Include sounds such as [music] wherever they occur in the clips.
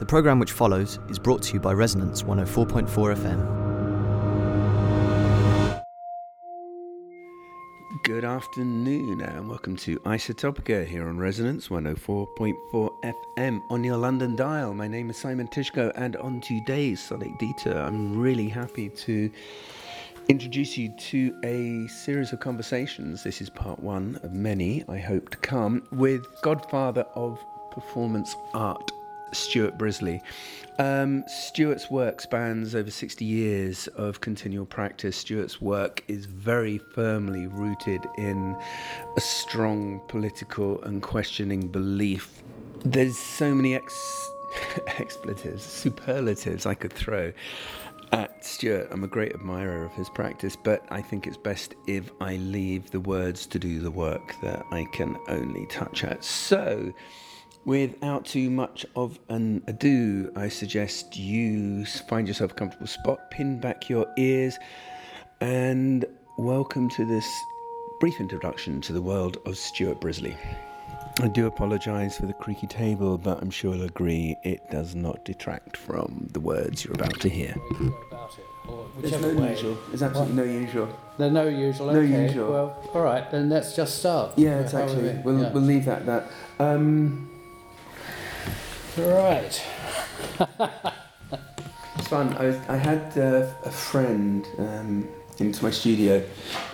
The programme which follows is brought to you by Resonance 104.4 FM. Good afternoon uh, and welcome to Isotopica here on Resonance 104.4 FM on your London dial. My name is Simon Tyszko and on today's Sonic Detour, I'm really happy to introduce you to a series of conversations. This is part one of many, I hope to come, with Godfather of Performance Art, Stuart Brisley. Um, Stuart's work spans over 60 years of continual practice. Stuart's work is very firmly rooted in a strong political and questioning belief. There's so many ex- [laughs] expletives, superlatives I could throw at Stuart. I'm a great admirer of his practice, but I think it's best if I leave the words to do the work that I can only touch at. So, Without too much of an ado, I suggest you find yourself a comfortable spot, pin back your ears, and welcome to this brief introduction to the world of Stuart Brisley. I do apologise for the creaky table, but I'm sure you'll agree it does not detract from the words you're about to hear. There's no way. usual. There's absolutely no usual. There's no usual. No okay. usual. Well, all right. Then let's just start. Yeah, exactly. We'll, yeah. we'll leave that that. Um, Right. it's fun. I, was, I had uh, a friend um, into my studio.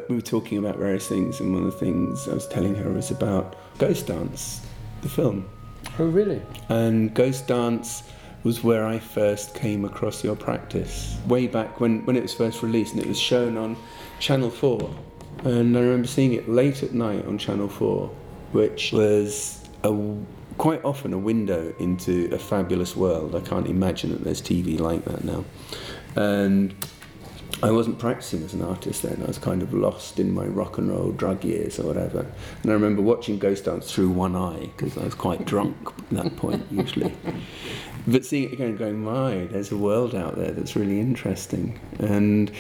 We were talking about various things, and one of the things I was telling her was about Ghost Dance, the film. Oh, really? And Ghost Dance was where I first came across your practice, way back when, when it was first released, and it was shown on Channel 4. And I remember seeing it late at night on Channel 4, which was a quite often a window into a fabulous world. I can't imagine that there's TV like that now. And I wasn't practicing as an artist then. I was kind of lost in my rock and roll drug years or whatever. And I remember watching Ghost Dance through one eye because I was quite drunk at that point usually. But seeing it again, going, my, there's a world out there that's really interesting. And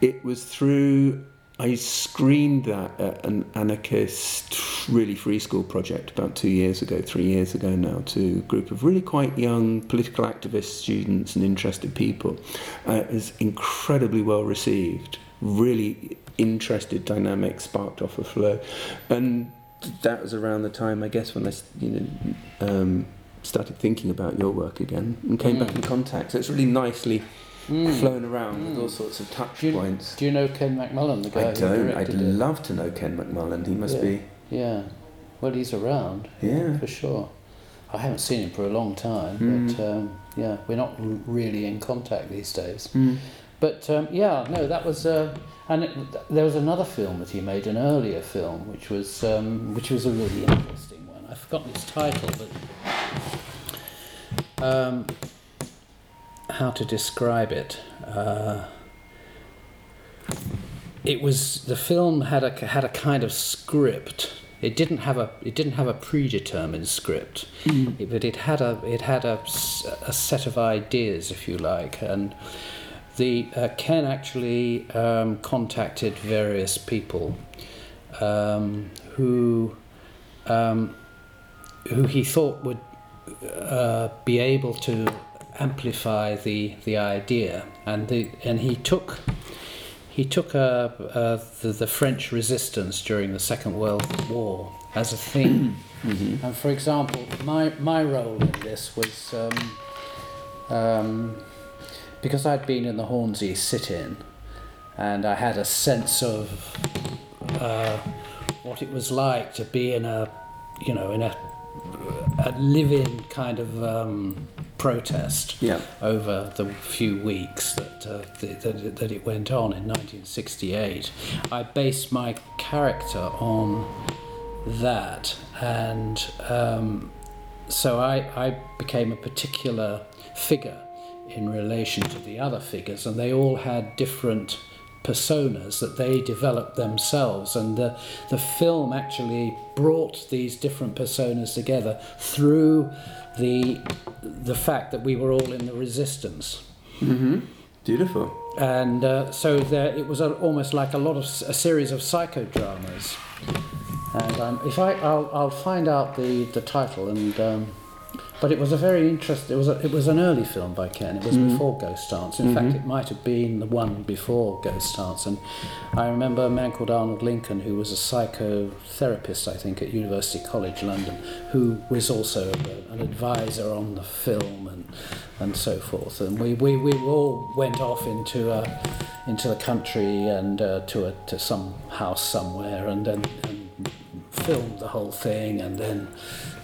it was through I screened that at an anarchist, really free school project about two years ago, three years ago now, to a group of really quite young political activists, students, and interested people. Uh, it was incredibly well received, really interested, dynamic, sparked off a flow. And that was around the time, I guess, when I you know, um, started thinking about your work again and came mm. back in contact. So it's really nicely mm. flown around mm. with all sorts of touch do you, points. Do you know Ken McMullen, the guy I don't. I'd it? love to know Ken McMullen. He must yeah. be. Yeah. Well, he's around. Yeah. For sure. I haven't seen him for a long time, mm. but um, yeah, we're not really in contact these days. Mm. But um, yeah, no, that was. Uh, and it, there was another film that he made, an earlier film, which was um, which was a really interesting one. I've forgotten its title, but um, how to describe it. Uh, it was the film had a had a kind of script. It didn't have a it didn't have a predetermined script, mm. it, but it had a it had a, a set of ideas, if you like, and the uh, Ken actually um, contacted various people um, who um, who he thought would uh, be able to amplify the the idea, and the and he took he took uh, uh, the, the French resistance during the Second World War as a theme. [coughs] mm-hmm. And for example, my my role in this was um, um, because I'd been in the Hornsey sit-in, and I had a sense of uh, what it was like to be in a you know in a a living kind of um, protest yeah. over the few weeks that, uh, that, that it went on in 1968. I based my character on that, and um, so I, I became a particular figure in relation to the other figures, and they all had different personas that they developed themselves and the, the film actually brought these different personas together through the the fact that we were all in the resistance. Mm-hmm. beautiful. And uh, so there it was a, almost like a lot of a series of psychodramas. And um, if I I'll, I'll find out the, the title and um, but it was a very interesting. It was a, it was an early film by Ken. It was Mm. before Ghost Dance. In fact, it might have been the one before Ghost Dance. And I remember a man called Arnold Linken, who was a psychotherapist, I think, at University College London, who was also a, an advisor on the film and and so forth. And we, we, we all went off into a, into the country and uh, to a to some house somewhere and then. And, filmed the whole thing and then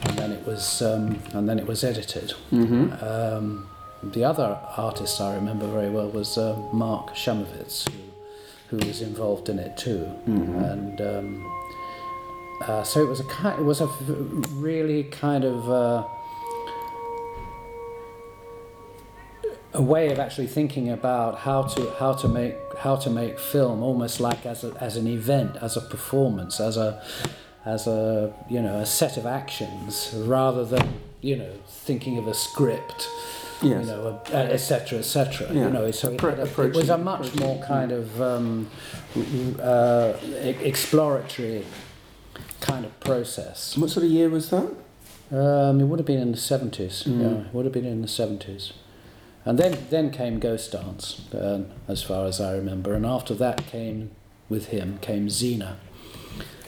and then it was um, and then it was edited. Mm-hmm. Um, the other artist I remember very well was uh, Mark Shamovitz, who, who was involved in it too, and um, uh, so it was a kind, it was a really kind of. Uh, a way of actually thinking about how to how to make how to make film almost like as a, as an event as a performance as a as a you know a set of actions rather than you know thinking of a script Yes. you know etc etc Yeah. you know so it, Appro- it was a much more kind of um, uh, exploratory kind of process What sort of year was that? um, it would have been in the 70s. Mm. Yeah, it would have been in the 70s. And then, then came Ghost Dance, um, as far as I remember. And after that came, with him, came Zina,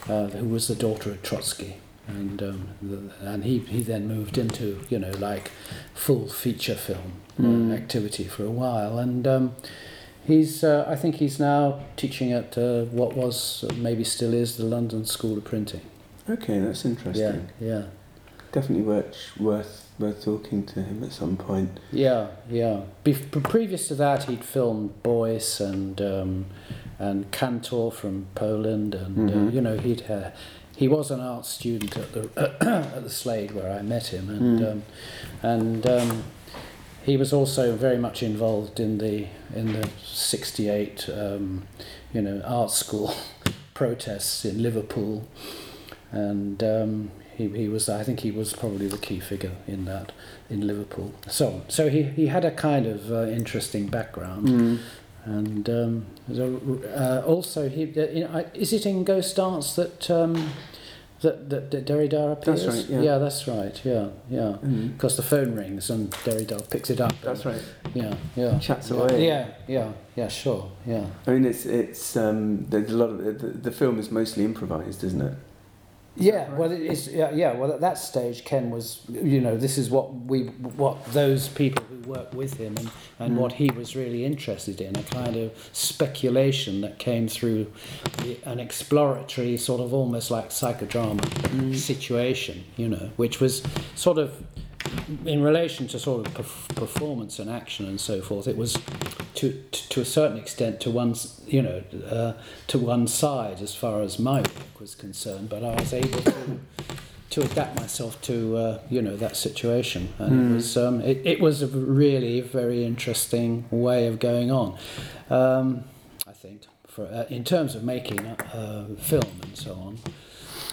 uh, who was the daughter of Trotsky. And, um, the, and he, he then moved into, you know, like full feature film Mm. activity for a while. And um, he's, uh, I think he's now teaching at uh, what was, uh, maybe still is, the London School of Printing. Okay, that's interesting. Yeah, yeah. Definitely worth worth worth talking to him at some point. Yeah, yeah. Pre- previous to that, he'd filmed Beuys and um, and Kantor from Poland, and uh, Mhm. you know he'd uh, he was an art student at the [clears throat] at the Slade where I met him, and Mm. um, and um, he was also very much involved in the in the '68 um, you know art school [laughs] protests in Liverpool, and um, he, he was I think he was probably the key figure in that in Liverpool. So so he, he had a kind of uh, interesting background, Mm. and um, uh, also he you know, is it in Ghost Dance that. Um, that, that, that Derrida appears? That's right, yeah. that's right, yeah, yeah. Mm. Because the phone rings and Derrida picks it up. That's right. Yeah, yeah. Chats yeah, away. Yeah, yeah, yeah, sure, yeah. I mean, it's it's um, there's a lot of the, the film is mostly improvised, isn't it? Yeah, well, it is. Yeah, yeah. Well, at that stage, Ken was. You know, this is what we, what those people who worked with him, and, and Mm. what he was really interested in, a kind of speculation that came through the, an exploratory, sort of almost like psychodrama Mm. situation. You know, which was sort of in relation to sort of perf- performance and action and so forth. It was to to, to a certain extent to one's you know uh, to one side as far as my work was concerned, but I was able to to adapt myself to uh, you know that situation, and it Mm. was um, it, it was a really very interesting way of going on. Um, I think for uh, in terms of making uh, film and so on.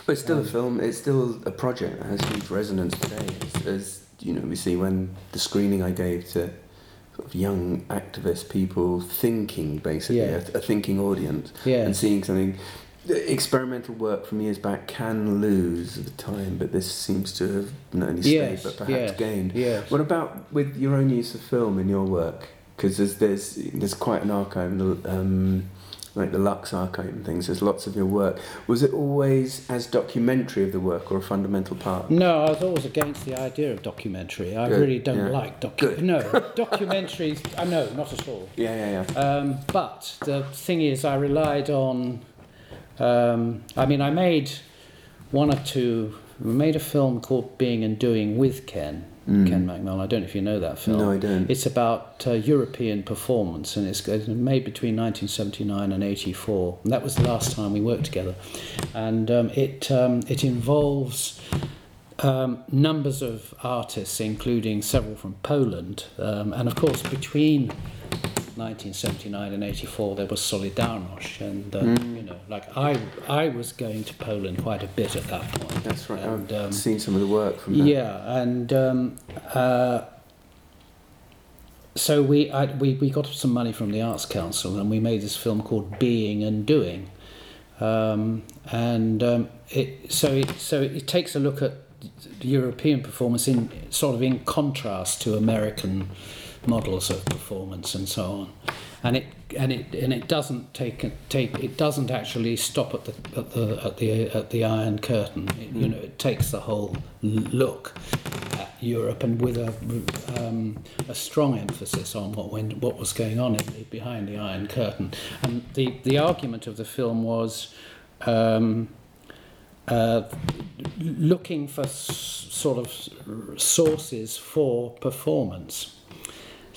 But it's still a Um, film. It's still a project that has huge resonance today. As, as you know, we see when the screening I gave to sort of young activist people thinking, basically Yeah. a, a thinking audience, Yeah. and seeing something. Experimental work from years back can lose the time, but this seems to have not only stayed Yes, but perhaps yes, gained. Yes. What about with your own use of film in your work? Because there's, there's there's quite an archive, um, like the Lux archive and things. There's lots of your work. Was it always as documentary of the work or a fundamental part? No, I was always against the idea of documentary. I Good, really don't yeah. like docu. No, [laughs] documentaries. I know, not at all. Yeah, yeah, yeah. Um, but the thing is, I relied on. Um, I mean, I made one or two. Made a film called Being and Doing with Ken. Mm. Ken McMullen. I don't know if you know that film. No, I don't. It's about uh, European performance, and it's it's made between 1979 and 84. And that was the last time we worked together, and um, it um, it involves um, numbers of artists, including several from Poland, um, and of course between 1979 and 84 there was Solidarność, and uh, Mm. you know, like I I was going to Poland quite a bit at that point. That's right. And, I've um, seen some of the work from that. yeah, and um, uh, so we, I, we we got some money from the Arts Council, and we made this film called Being and Doing, um, and um, it so it so it takes a look at European performance in sort of in contrast to American models of performance and so on. And it and it and it doesn't take take it doesn't actually stop at the at the at the at the Iron Curtain. It, You know, it takes the whole look at Europe and with a um, a strong emphasis on what went, what was going on in behind the Iron Curtain. And the the argument of the film was. Um, uh, looking for s- sort of sources for performance.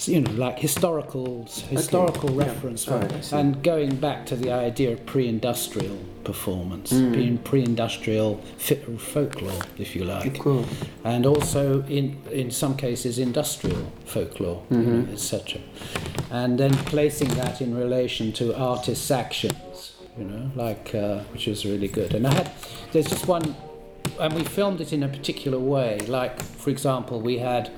You know, like historical historical yeah. reference, I see. and going back to the idea of pre-industrial performance, Mm. being pre-industrial folklore, if you like, course. and also in in some cases industrial folklore, Mm-hmm. know, etc. And then placing that in relation to artists' actions, you know, like uh, which is really good. And I had there's just one, and we filmed it in a particular way. Like for example, we had.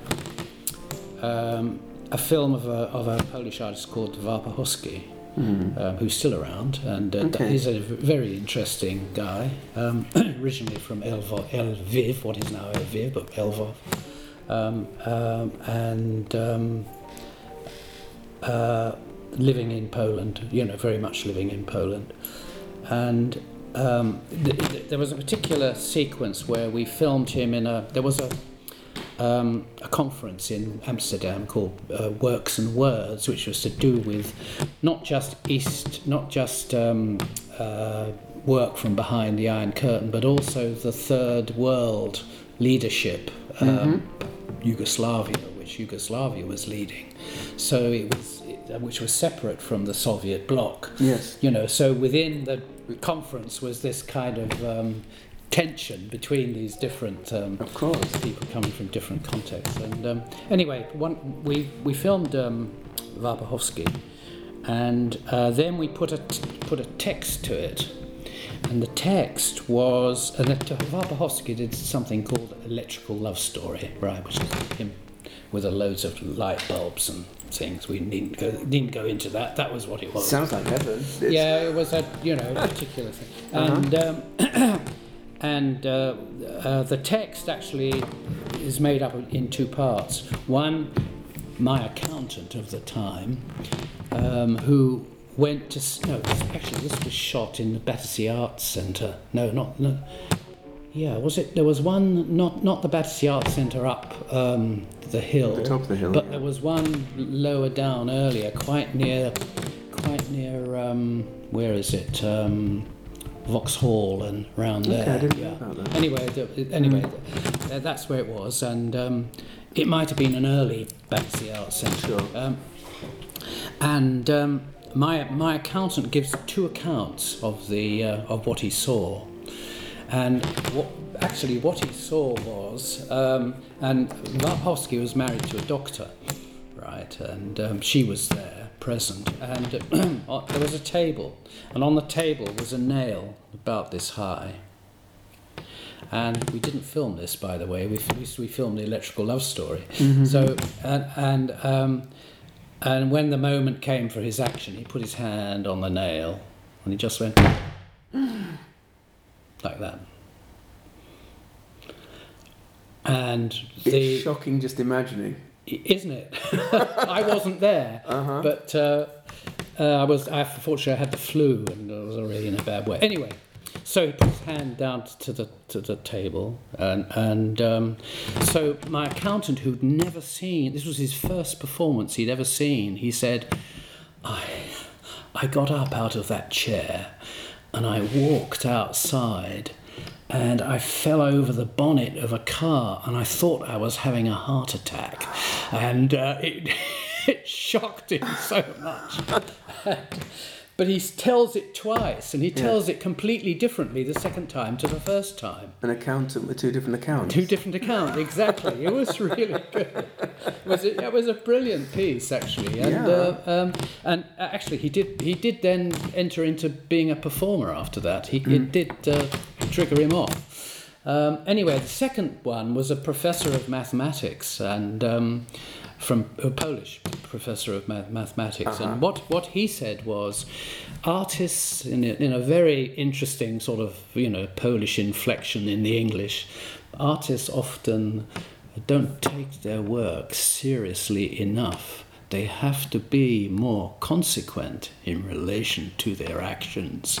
Um, a film of a, of a Polish artist called Warpechowski, um, who's still around, and uh, Okay. he's a very interesting guy. Um, [clears throat] originally from Elvo, Lviv, what is now Lviv, but Lvov, um, um, and um, uh, living in Poland. You know, very much living in Poland, and. Um, th- th- there was a particular sequence where we filmed him in a. There was a um, a conference in Amsterdam called uh, Works and Words, which was to do with not just East, not just um, uh, work from behind the Iron Curtain, but also the Third World leadership, um, Yugoslavia, which Yugoslavia was leading. So it was, it, which was separate from the Soviet bloc Yes. you know so within the conference was this kind of um, tension between these different um, Of course. people coming from different contexts and um, anyway one we we filmed um, and uh, then we put a t- put a text to it and the text was and that Warpechowski did something called electrical love story right which is him with a loads of light bulbs and things we needn't go needn't go into that that was what it was Sounds like heaven. It's- yeah, it was a you know particular thing, Uh-huh. and um, [clears throat] and uh, uh, the text actually is made up in two parts. One, my accountant of the time, um, who went to no, actually this was shot in the Battersea Arts Centre. No, not no. Yeah, was it? There was one, not not the Battersea Arts Centre up um, the hill, The top of the hill, but yeah. there was one lower down earlier, quite near, quite near. Um, where is it? Um, Vauxhall and round Okay, there. I didn't know yeah. about that. Anyway, anyway, th- that's where it was, and um, it might have been an early Battersea Arts Centre. Sure. Um, and um, my my accountant gives two accounts of the uh, of what he saw, and what actually what he saw was, um, and Warpowski was married to a doctor, right, and um, she was there present, and [clears throat] uh, there was a table, and on the table was a nail about this high. And we didn't film this, by the way. We, we, filmed the electrical love story. So, and, and um, and when the moment came for his action, he put his hand on the nail and he just went [sighs] like that. And the It's shocking just imagining. Isn't it? [laughs] I wasn't there, Uh-huh. but uh, uh, I was. I fortunately I had the flu and I was already in a bad way. Anyway, so he put his hand down to the to the table, and and um, so my accountant, who'd never seen this was his first performance he'd ever seen, he said, "I I got up out of that chair, and I walked outside." And I fell over the bonnet of a car, and I thought I was having a heart attack, and uh, it, [laughs] it shocked him so much. [laughs] but he tells it twice, and he tells it completely differently the second time to the first time. An accountant with two different accounts. Two different accounts, exactly. It was [laughs] really good. It was a, it was a brilliant piece, actually, and Yeah. uh, um, and actually he did he did then enter into being a performer after that. He it did uh, trigger him off. Um, anyway, the second one was a professor of mathematics and. Um, from a Polish professor of math- mathematics, and uh-huh. what, what he said was, artists in a, in a very interesting sort of you know Polish inflection in the English, artists often don't take their work seriously enough. They have to be more consequent in relation to their actions,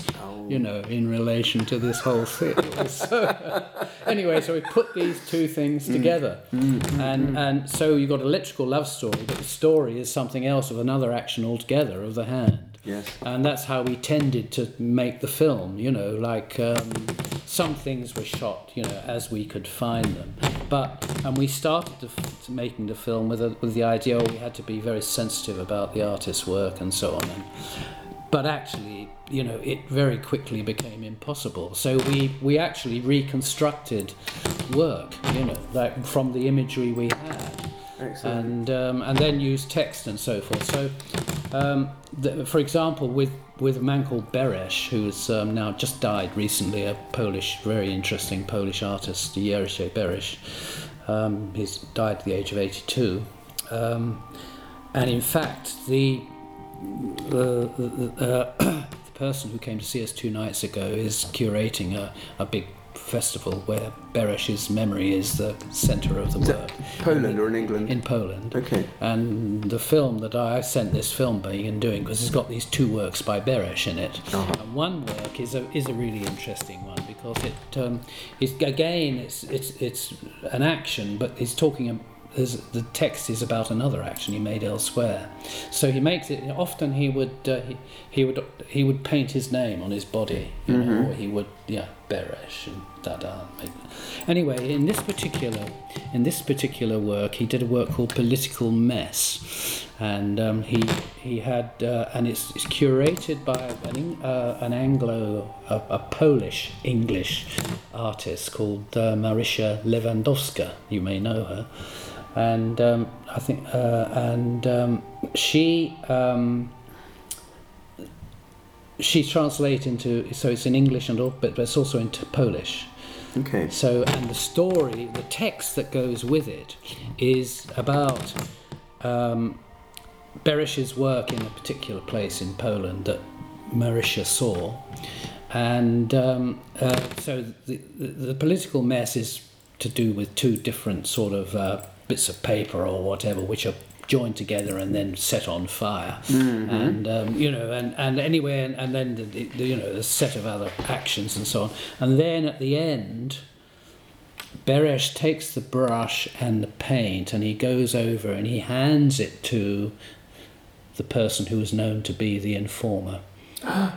you oh. know, in relation to this whole thing. [laughs] So, anyway, so we put these two things mm. together. Mm, mm, and, and so you've got electrical love story, but the story is something else of another action altogether of the hand. Yes. And that's how we tended to make the film, you know, like um, some things were shot, you know, as we could find them. But, and we started to, making the film with, a, with the idea oh, we had to be very sensitive about the artist's work and so on. And, but actually, you know, it very quickly became impossible. So we, we actually reconstructed work, you know, like from the imagery we had And um, and then use text and so forth. So, um, the, for example, with with a man called Bereś, who's um, now just died recently, a Polish, very interesting Polish artist, Jerzy Bereś. Um, he's died at the age of 82, um, and in fact, the, uh, [coughs] the person who came to see us two nights ago is curating a, a big festival where Bereś's memory is the centre of the Is work Poland or in England? in Poland. Okay. And the film that I sent this film being and doing because it's got these two works by Bereś in it. Uh-huh. And one work is a is a really interesting one because it um, is again it's it's it's an action, but he's talking. a- the text is about another action he made elsewhere, so he makes it. Often he would uh, he, he would he would paint his name on his body, you know, or he would yeah Bereś and da. Anyway, in this particular in this particular work, he did a work called Political Mess, and um, he he had uh, and it's, it's curated by an, uh, an Anglo a, a Polish English artist called uh, Marysia Lewandowska. You may know her, and um, I think uh, and um, she. Um, she translated into so it's in English and all, but, but it's also into Polish. Okay. So, and the story, the text that goes with it, is about um, Bereś's work in a particular place in Poland that Marysia saw, and um, uh, so the, the, the political mess is to do with two different sort of uh, bits of paper or whatever, which are joined together and then set on fire and um, you know and, and anyway and, and then the, the, you know a set of other actions and so on and then at the end Bereś takes the brush and the paint and he goes over and he hands it to the person who was known to be the informer. [gasps]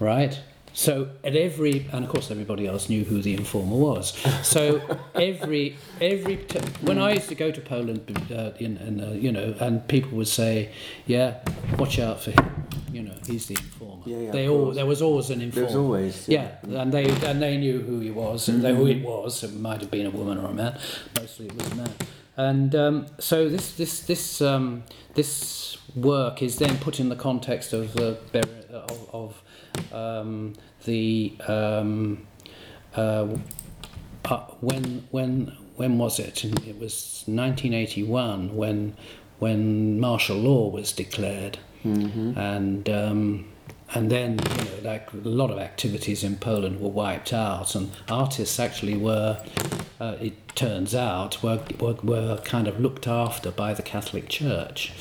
right? So at every, and of course everybody else knew who the informer was. So [laughs] every every t- when I used to go to Poland, uh, in, and uh, you know, and people would say, "Yeah, watch out for him. You know, he's the informer." Yeah, yeah, they all there was always an informer. There's always. Yeah, and they and they knew who he was, and they, who it was. It might have been a woman or a man. Mostly it was a man. And um, so this this this um, this work is then put in the context of the ber- of, of um, the um, uh, uh, when when when was it? It was 1981 when when martial law was declared, and um, and then you know like a lot of activities in Poland were wiped out, and artists actually were. Uh, it turns out were, were were kind of looked after by the Catholic Church,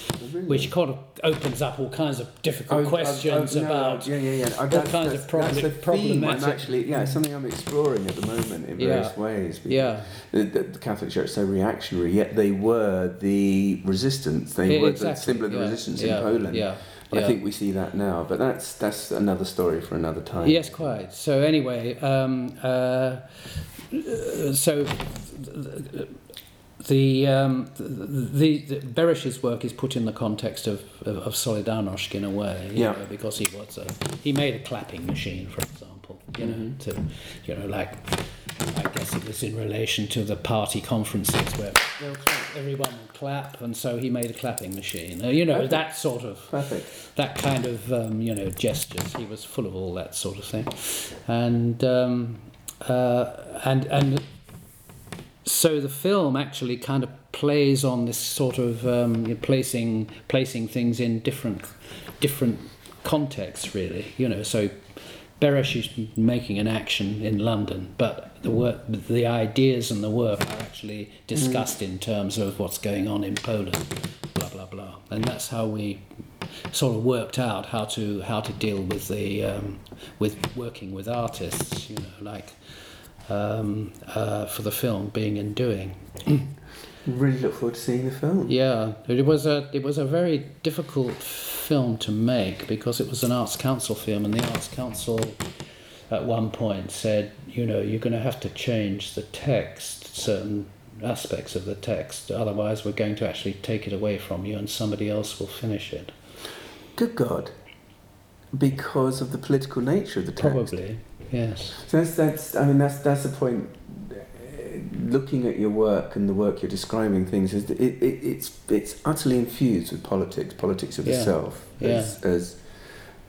which kind of opens up all kinds of difficult Oh, questions oh, oh, no, about yeah, yeah, yeah. All that's, kinds that's, of a theme I'm actually, yeah, it's something I'm exploring at the moment in Yeah. various ways. because Yeah. The, the, Catholic Church is so reactionary, yet they were the resistance. They Yeah, were exactly, the symbol of the yeah, resistance yeah, in Poland. yeah, I think we see that now, but that's that's another story for another time. Yes, quite. So anyway, um, uh, so the, um, the, the Bereś's work is put in the context of, of, of Solidarność in a way, Yeah. know, because he was a, he made a clapping machine, for you know, Mm-hmm. to you know like I guess it was in relation to the party conferences where everyone would clap, and so he made a clapping machine. Uh, you know Perfect. that sort of Perfect. that kind of um, you know gestures. He was full of all that sort of thing, and um, uh, and and so the film actually kind of plays on this sort of um, placing placing things in different different contexts, really. You know, so Bereś is making an action in London, but the work, the ideas and the work are actually discussed in terms of what's going on in Poland, blah blah blah, and that's how we sort of worked out how to how to deal with the um, with working with artists, you know, like um, uh, for the film being and doing. Really look forward to seeing the film. Yeah, it was a it was a very difficult film to make because it was an arts council film, and the arts council at one point said, you know, you're going to have to change the text, certain aspects of the text, otherwise we're going to actually take it away from you, and somebody else will finish it. Good God. Because of the political nature of the text. Probably, yes. So that's, that's I mean that's that's the point. Looking at your work and the work you're describing things is it, it, it's it's utterly infused with politics, politics of Yeah. the self as, as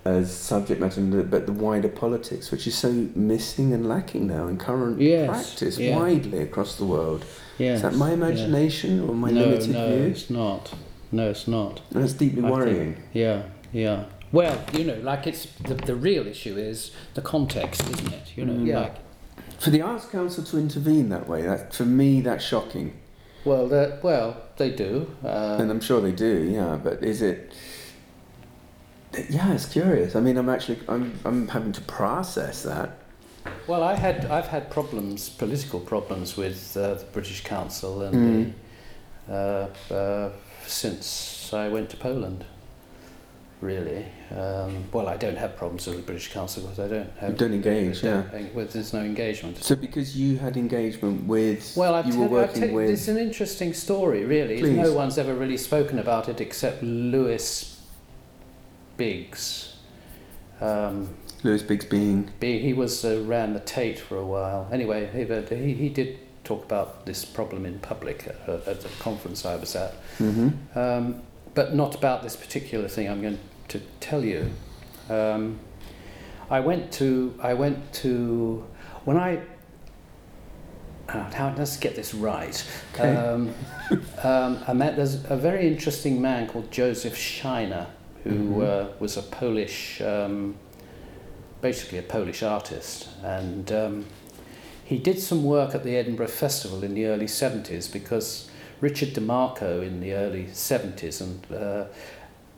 as subject matter, but the wider politics, which is so missing and lacking now in current Yes, practice yeah. widely across the world. Yes. Is that my yeah. imagination or my no, limited no, view? No, it's not. No, it's not. And that's deeply I think- worrying. Yeah, yeah. Well, you know, like it's the, the real issue is the context, isn't it? You know, Mm. Yeah. like For the Arts Council to intervene that way, that for me that's shocking. well, they well they do. And Uh, I'm sure they do, yeah. But is it? Yeah, it's curious. I mean, I'm actually I'm I'm having to process that. well, I had I've had problems, political problems with uh, the British Council and the, uh, uh, since I went to Poland. Really, um, well, I don't have problems with the British Council because I don't have. You don't engage, yeah. well, there's no engagement. So because you had engagement with, Well, I've you tell were working tell with. it's an interesting story, really. Please. No one's ever really spoken about it except Lewis Biggs. Um, Lewis Biggs being. He was uh, ran the Tate for a while. Anyway, he, he, he did talk about this problem in public at, at the conference I was at, Mm-hmm. um, but not about this particular thing I'm going to tell you. Um, I went to I went to when I uh, how let's get this right. Okay. Um, um, I met there's a very interesting man called Joseph Szajna who Mhm. uh, was a Polish, um, basically a Polish artist, and um, he did some work at the Edinburgh Festival in the early 70s because Richard Demarco in the early 70s and uh,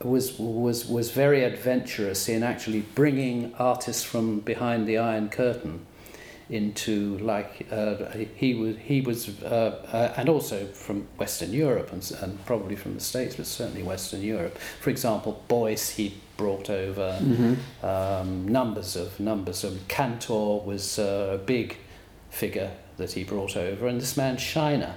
was was was very adventurous in actually bringing artists from behind the Iron Curtain into like uh, he was he was uh, uh, and also from Western Europe and, and probably from the States, but certainly Western Europe. For example, Beuys he brought over hmm um, numbers of numbers of Kantor was uh, a big figure that he brought over, and this man Szajna.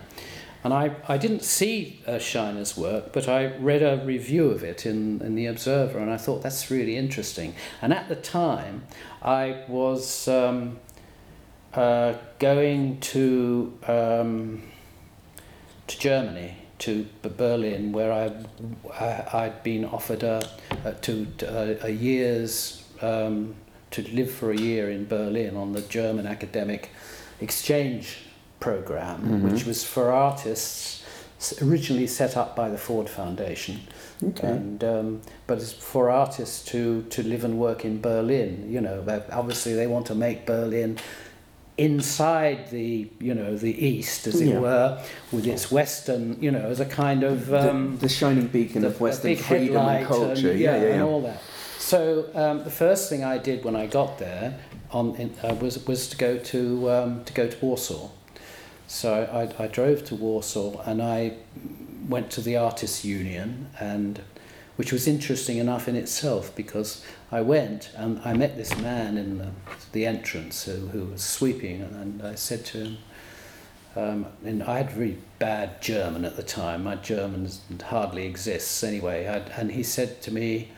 And I, I didn't see uh, Szajna's work, but I read a review of it in, in the Observer, and I thought that's really interesting. And at the time, I was um, uh, going to um, to Germany, to Berlin, where I, I I'd been offered a, a to, a, a year's um, to live for a year in Berlin on the German academic exchange program, Mhm. which was for artists originally set up by the Ford Foundation Okay. and um, but it's for artists to to live and work in Berlin. You know, obviously they want to make Berlin inside the you know the east, as it Yeah. were, with its western you know as a kind of The- um, the, shining beacon the- of Western freedom and culture. and, yeah, yeah, and all that. So um, the first thing I did when I got there on in, uh, was was to go to um, to go to Warsaw. So I, I drove to Warsaw and I went to the Artists Union and which was interesting enough in itself because I went and I met this man in the, the entrance who, who was sweeping and I said to him um, and I had really bad German at the time. My German hardly exists anyway. I'd, and he said to me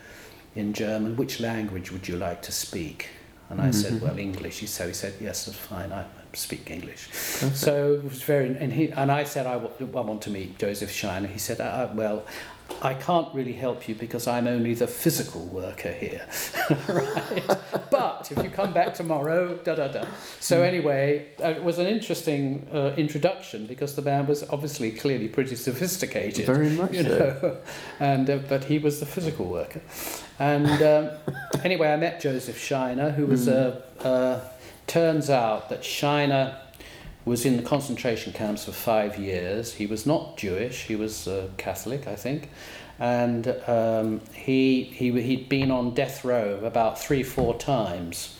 in German, "Which language would you like to speak?" And I said, Mhm. "Well, English." So he said, "Yes, that's fine. I speak English. So it was very, and he and I said I want to meet Joseph Szajna. He said, uh, well. I can't really help you because I'm only the physical worker here, [laughs] right? But if you come back tomorrow, da da da. So anyway, uh, it was an interesting uh, introduction because the man was obviously clearly pretty sophisticated, Very much you so. know, [laughs] and uh, but he was the physical worker. And um, anyway, I met Joseph Szajna, who was a. Uh, turns out that Szajna was in the concentration camps for five years. He was not Jewish; he was uh, Catholic, I think, and um, he he he'd been on death row about three, four times,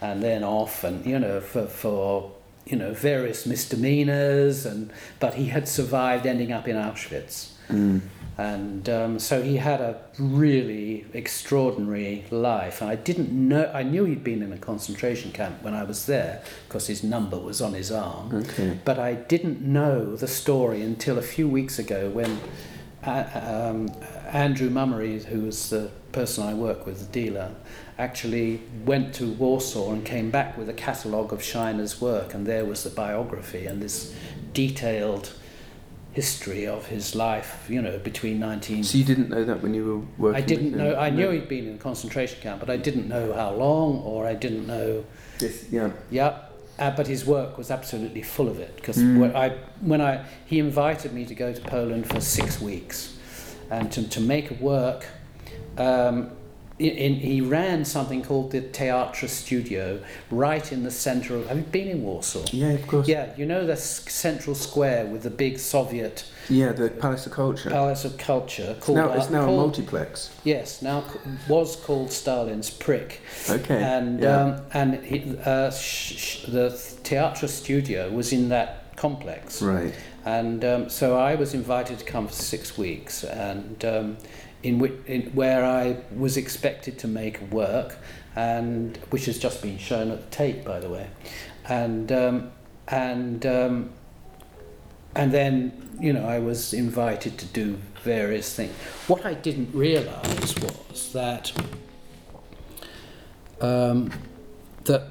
and then off, and you know for for you know various misdemeanors, and but he had survived ending up in Auschwitz. Mm. And um, so he had a really extraordinary life. And I didn't know, I knew he'd been in a concentration camp when I was there because his number was on his arm. Okay. But I didn't know the story until a few weeks ago when uh, um, Andrew Mummery, who was the person I work with, the dealer, actually went to Warsaw and came back with a catalogue of Szajna's work, and there was the biography and this detailed history of his life, you know, between 19... So you didn't know that when you were working? I didn't know, I knew he'd been in a concentration camp, but I didn't know how long, or I didn't know Yes, yeah. yeah, uh, but his work was absolutely full of it because Mm. when I when I he invited me to go to Poland for six weeks, and to to make work. Um, in, he ran something called the Teatra Studio right in the center of. Have you been in Warsaw? Yeah, of course. Yeah, you know the s- central square with the big Soviet Yeah, the Palace of Culture. Palace of Culture called. now, it's uh, now a multiplex. Yes, now was called Stalin's Prick. Okay. And yeah. um, and he, uh, sh- sh- the Teatra Studio was in that complex. right. And um, so I was invited to come for six weeks, and um, in, which, in where I was expected to make work, and which has just been shown at the Tate, by the way, and um, and um, and then you know I was invited to do various things. What I didn't realise was that um, that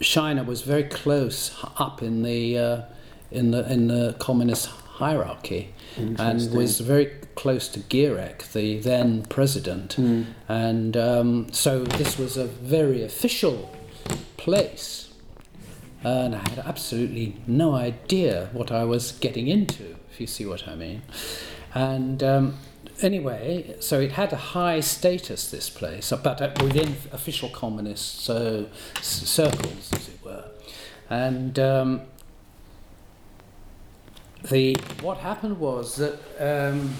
Szajna was very close up in the uh, in the in the communist hierarchy, and was very close to Gierek, the then president, Mm. and um, so this was a very official place, and I had absolutely no idea what I was getting into, if you see what I mean, and. Um, Anyway, so it had a high status, this place, but uh, within official communist so, circles, as it were. And um, the what happened was that um,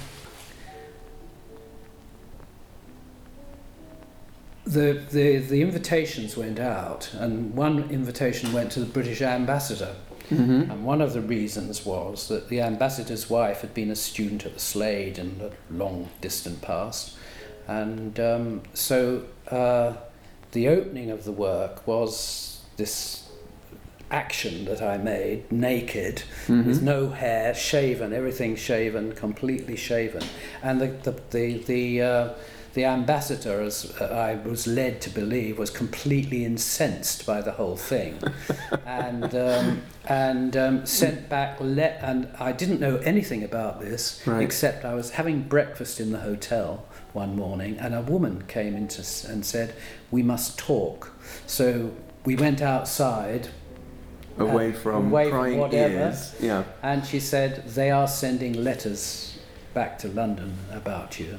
the, the the invitations went out, and one invitation went to the British ambassador. Mm-hmm. And one of the reasons was that the ambassador's wife had been a student at the Slade in the long distant past. And um, so uh, the opening of the work was this action that I made, naked, with no hair, shaven, everything shaven, completely shaven. And the, the, the, the, uh, the ambassador, as uh, I was led to believe, was completely incensed by the whole thing. [laughs] and um, and um, sent back, let, and I didn't know anything about this, Right. except I was having breakfast in the hotel one morning, and a woman came in to, and said, We must talk. So we went outside, Away from away from prying whatever. ears. Yeah. and she said, They are sending letters back to London about you.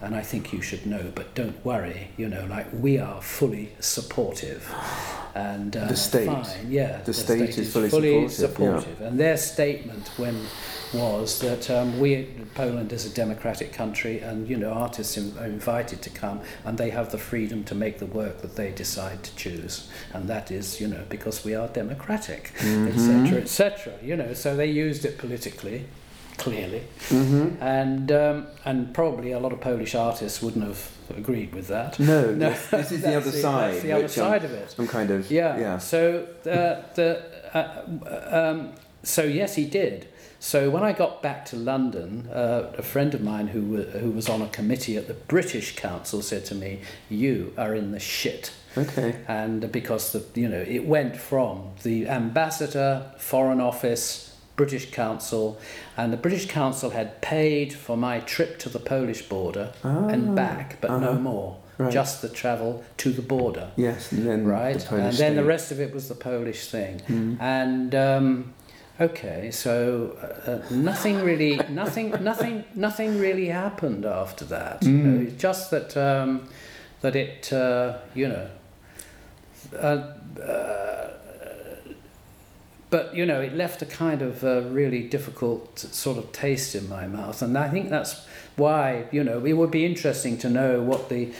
And I think you should know, but don't worry. You know, like we are fully supportive, and uh, The state. fine, yeah, The state is fully supportive, yeah. And their statement when was that um, we Poland is a democratic country, and you know artists in, are invited to come, and they have the freedom to make the work that they decide to choose, and that is you know because we are democratic, Mm-hmm. etc., etc. You know, so they used it politically, clearly, Mm-hmm. and um, and probably a lot of Polish artists wouldn't have agreed with that. No, No, [laughs] this, this is the other side. That's the other which I'm- side of it. I'm kind of Yeah. yeah. So the the uh, um, so yes, he did. So when I got back to London, uh, a friend of mine who who was on a committee at the British Council said to me, "You are in the shit." Okay. and because the you know it went from the ambassador, foreign office, British Council, and the British Council had paid for my trip to the Polish border and back, but no uh-huh. more, Right. just the travel to the border. Yes, and then Right, the and then the rest of it was the Polish thing, Mm. and um, okay, so uh, uh, nothing really, [laughs] nothing, nothing, nothing really happened after that. You know, Mm. just that um, that it, uh, you know, uh, uh, but you know, it left a kind of uh, really difficult sort of taste in my mouth, and I think that's why you know it would be interesting to know what the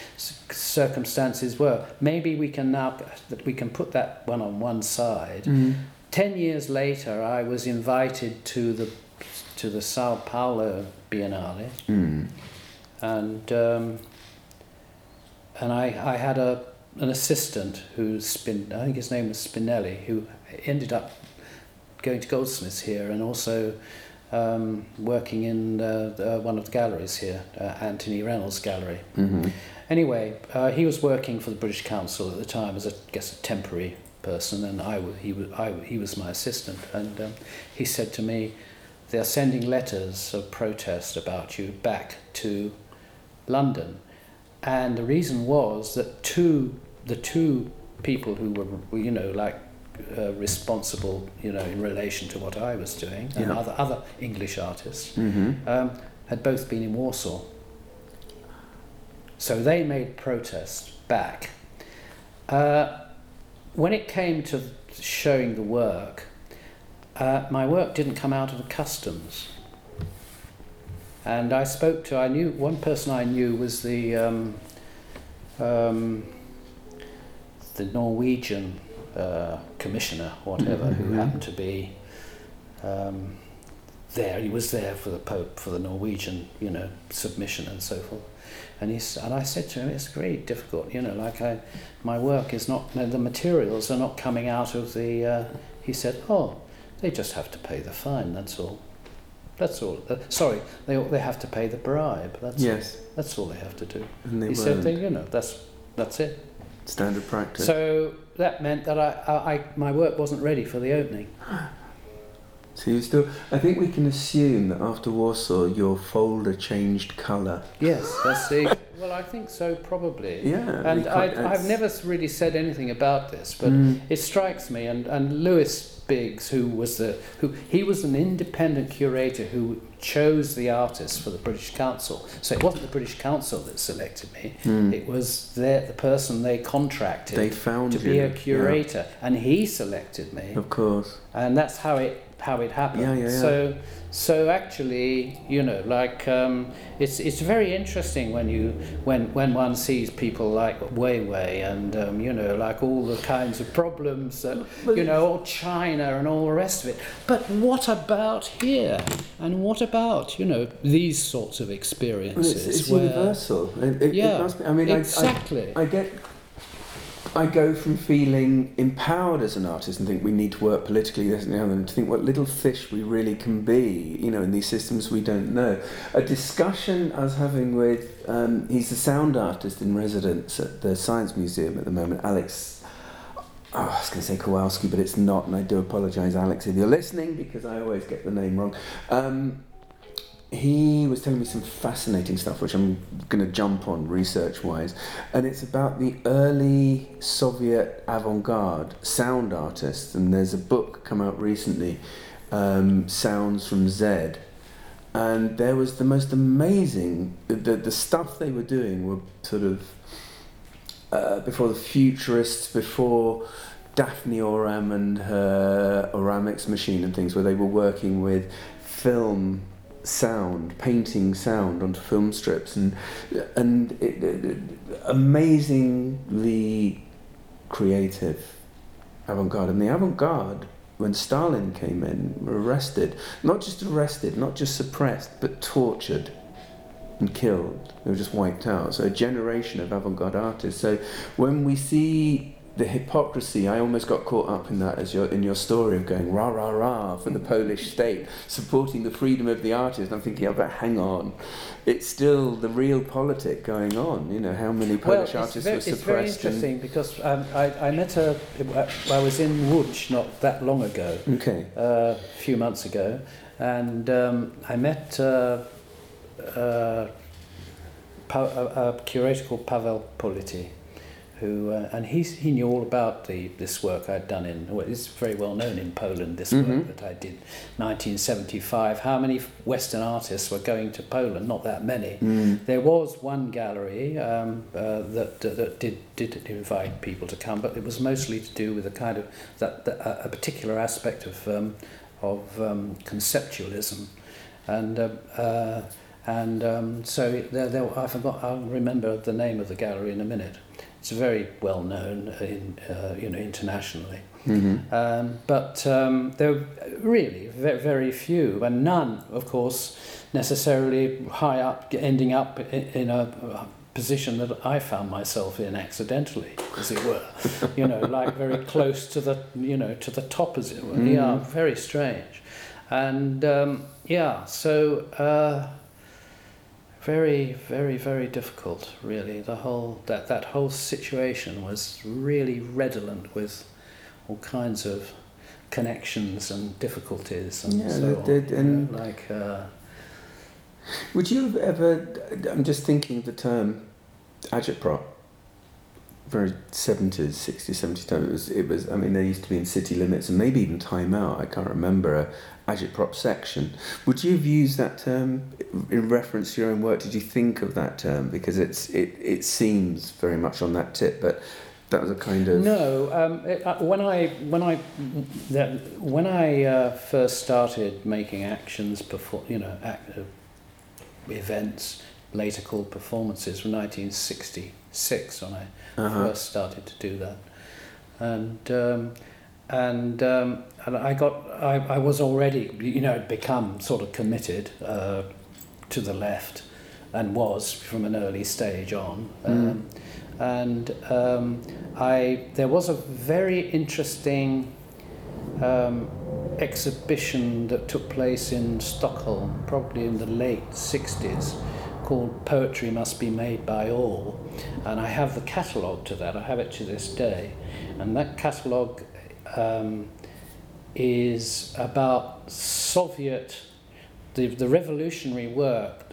circumstances were. Maybe we can now that we can put that one on one side. Mm. Ten years later, I was invited to the to the Sao Paulo Biennale, Mm. and um, and I, I had a an assistant who's been I think his name was Spinelli who ended up going to Goldsmiths here and also um, working in uh, one of the galleries here, uh, Anthony Reynolds Gallery. Mhm. Anyway, uh, he was working for the British Council at the time as a I guess a temporary person, and I he was I, he was my assistant, and um, he said to me, "They are sending letters of protest about you back to London," and the reason was that two the two people who were you know like uh, responsible you know in relation to what I was doing and Yeah. other other English artists Mhm. um, had both been in Warsaw. So they made protest back. Uh, when it came to showing the work, uh, my work didn't come out of the customs. And I spoke to, I knew, one person I knew was the, um, um, the Norwegian uh, commissioner, whatever, who Mhm. happened to be um, there. He was there for the Pope for the Norwegian, you know, submission and so forth. And he's and I said to him, it's very difficult, you know, like I, my work is not, the materials are not coming out of the. Uh, he said, oh, they just have to pay the fine. That's all. That's all. Uh, sorry, they they have to pay the bribe. That's Yes, that's all they have to do. and they he said, weren't. they, you know, that's that's it. standard practice. So that meant that I, I, I my work wasn't ready for the opening. So you still, I think we can assume that after Warsaw, your folder changed colour. Yes, that's the. [laughs] well, I think so, probably. Yeah, And I, I've never really said anything about this, but Mm. it strikes me. And, and Lewis Biggs, who was the who he was an independent curator who chose the artists for the British Council. So it wasn't the British Council that selected me. Mm. It was their, the person they contracted They found to you. be a yeah, curator, and he selected me of course. and that's how it how it happened. Yeah, yeah, yeah. So so actually, you know, like um, it's it's very interesting when you when when one sees people like Weiwei and um, you know like all the kinds of problems that you know all China and all the rest of it. But what about here? And what about you know these sorts of Well, experiences? it's, it's where, universal. It, it, Yeah, it be. I mean, I- exactly. I, I get. I go from feeling empowered as an artist and think we need to work politically this and the other, and to think what little fish we really can be, you know, in these systems we don't know. A discussion I was having with, um, he's a sound artist in residence at the Science Museum at the moment, Alex. Oh, I was going to say Kowalski, but it's not, and I do apologise, Alex, if you're listening, because I always get the name wrong. Um, he was telling me some fascinating stuff, which I'm going to jump on research wise, and it's about the early Soviet avant garde sound artists. And there's a book come out recently, um, Sounds from Z. And there was the most amazing, the, the stuff they were doing were sort of uh, before the futurists, before Daphne Oram and her Oramics machine and things, where they were working with film sound, painting sound onto film strips, and and it, it, amazingly creative avant-garde. And the avant-garde, when Stalin came in, were arrested, not just arrested, not just suppressed, but tortured and killed. They were just wiped out. So a generation of avant-garde artists. So when we see the hypocrisy. I almost got caught up in that as your in your story of going rah rah rah for the Polish state, supporting the freedom of the artist. I'm thinking, yeah, but hang on, it's still the realpolitik going on. You know, how many Polish well, artists very, were suppressed? It's very interesting because um, I, I met a. I was in Łódź not that long ago. Okay. Uh, a few months ago, and um, I met. Uh, uh, a, a curator called Pavel Polit, who uh, and he he knew all about the this work I'd done in. Well, it's very well known in Poland. This mm-hmm. work that I did, 1975. How many Western artists were going to Poland? Not that many. Mm. There was one gallery um, uh, that, that did did invite people to come, but it was mostly to do with a kind of that, that a particular aspect of um, of um, conceptualism, and. Uh, uh, and um, so there, there, I forgot. I'll remember the name of the gallery in a minute. It's very well known in uh, you know internationally. Mm-hmm. Um, but um, there are really very, very few, and none, of course, necessarily high up, ending up in, in a position that I found myself in accidentally, as it were. you know, [laughs] like very close to the you know to the top, as it were. Mm-hmm. Yeah, very strange, and um, yeah, so. Uh, very, very, very difficult. Really, the whole that that whole situation was really redolent with all kinds of connections and difficulties and yeah, so did, on. And like, uh, would you have ever? I'm just thinking of the term agitprop. Very 70s, 60s, 70s time. It was, it was, I mean, they used to be in city limits and maybe even Time Out. I can't remember a, agitprop section. Would you have used that term in reference to your own work? Did you think of that term because it's it, it seems very much on that tip, but that was a kind of no. Um, it, uh, when I when I that, when I uh, first started making actions before you know act, uh, events later called performances from 1966 when I uh-huh. first started to do that, and. Um, and um, and I got I, I was already you know become sort of committed uh, to the left and was from an early stage on mm. um, and um, I there was a very interesting um, exhibition that took place in Stockholm probably in the late 60s called Poetry Must Be Made by All and I have the catalogue to that I have it to this day and that catalogue um, is about Soviet, the, the revolutionary work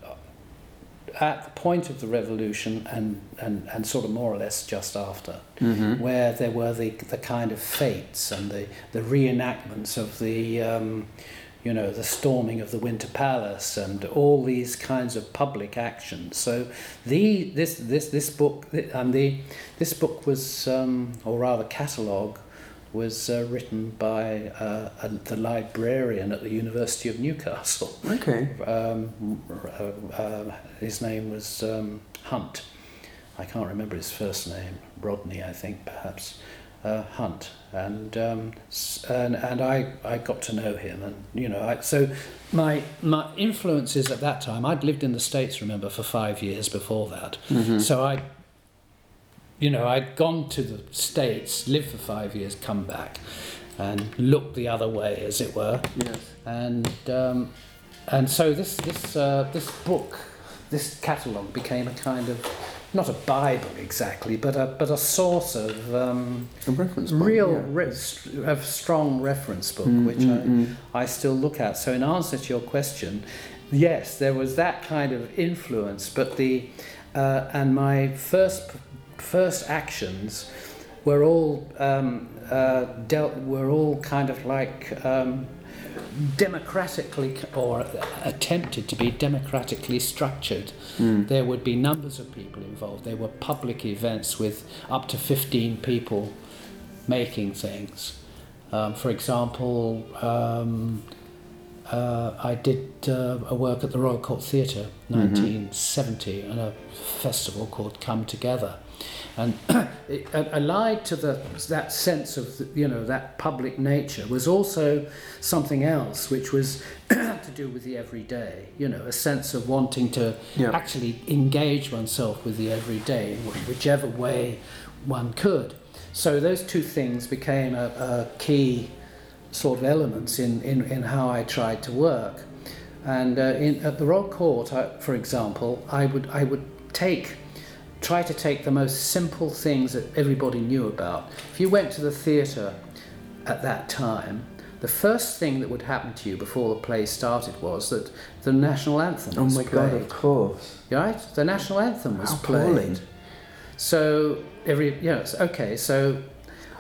at the point of the revolution and, and, and sort of more or less just after, mm-hmm. where there were the, the kind of fêtes and the, the reenactments of the, um, you know, the storming of the Winter Palace and all these kinds of public actions. So the, this, this, this book, and the, this book was, um, or rather catalogue, was uh, written by uh, a, the librarian at the University of Newcastle. Okay. Um, uh, uh, his name was um, Hunt. I can't remember his first name. Rodney, I think, perhaps. Uh, Hunt, and um, and and I, I got to know him, and you know, I, so my my influences at that time. I'd lived in the states, remember, for five years before that, mm-hmm. so I you know, I'd gone to the States, lived for five years, come back, and looked the other way, as it were. Yes. And um, and so this this uh, this book, this catalogue became a kind of not a Bible exactly, but a but a source of um, a reference book, real yeah. re- a strong reference book, mm, which mm, I, mm. I still look at. So in answer to your question, yes, there was that kind of influence, but the uh, and my first first actions were all um, uh, dealt were all kind of like um, democratically or attempted to be democratically structured. Mm. There would be numbers of people involved. There were public events with up to 15 people making things. Um, for example, um, uh, I did uh, a work at the Royal Court Theatre, 1970, mm-hmm. and a festival called Come Together and [clears throat] it, allied to the, that sense of the, you know that public nature was also something else which was [clears throat] to do with the everyday you know a sense of wanting to yeah. actually engage oneself with the everyday in whichever way one could so those two things became a, a key sort of elements in, in, in how I tried to work. And uh, in, at the Royal Court, I, for example, I would, I would take, try to take the most simple things that everybody knew about. If you went to the theatre at that time, the first thing that would happen to you before the play started was that the national anthem Oh my played. god, of course. Right? The national anthem was How played. appalling. So every yes, okay. So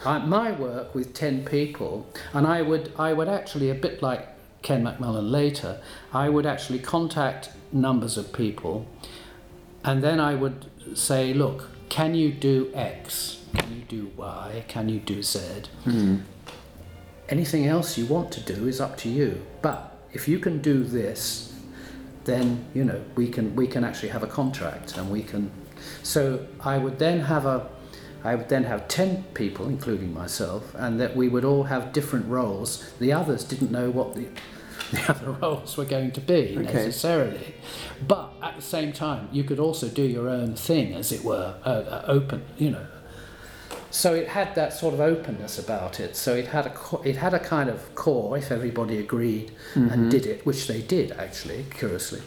I, my work with ten people, and I would I would actually a bit like Ken McMullen later. I would actually contact numbers of people, and then I would say, look, can you do X? Can you do Y? Can you do Z? Hmm. Anything else you want to do is up to you. But if you can do this, then you know we can we can actually have a contract and we can. So I would then have a, I would then have ten people, including myself, and that we would all have different roles. The others didn't know what the, the [laughs] other roles were going to be Okay. necessarily, but at the same time you could also do your own thing, as it were, uh, uh, open, you know. So it had that sort of openness about it. So it had a co- it had a kind of core if everybody agreed and did it, which they did actually, curiously.